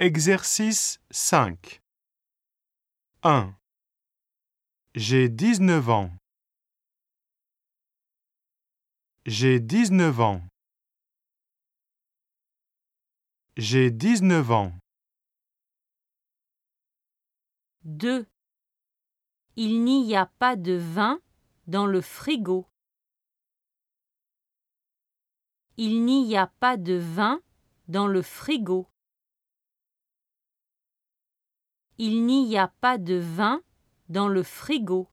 Exercice 5 1. J'ai 19 ans. J'ai 19 ans. J'ai 19 ans. 2. Il n'y a pas de vin dans le frigo. Il n'y a pas de vin dans le frigo. Il n'y a pas de vin dans le frigo.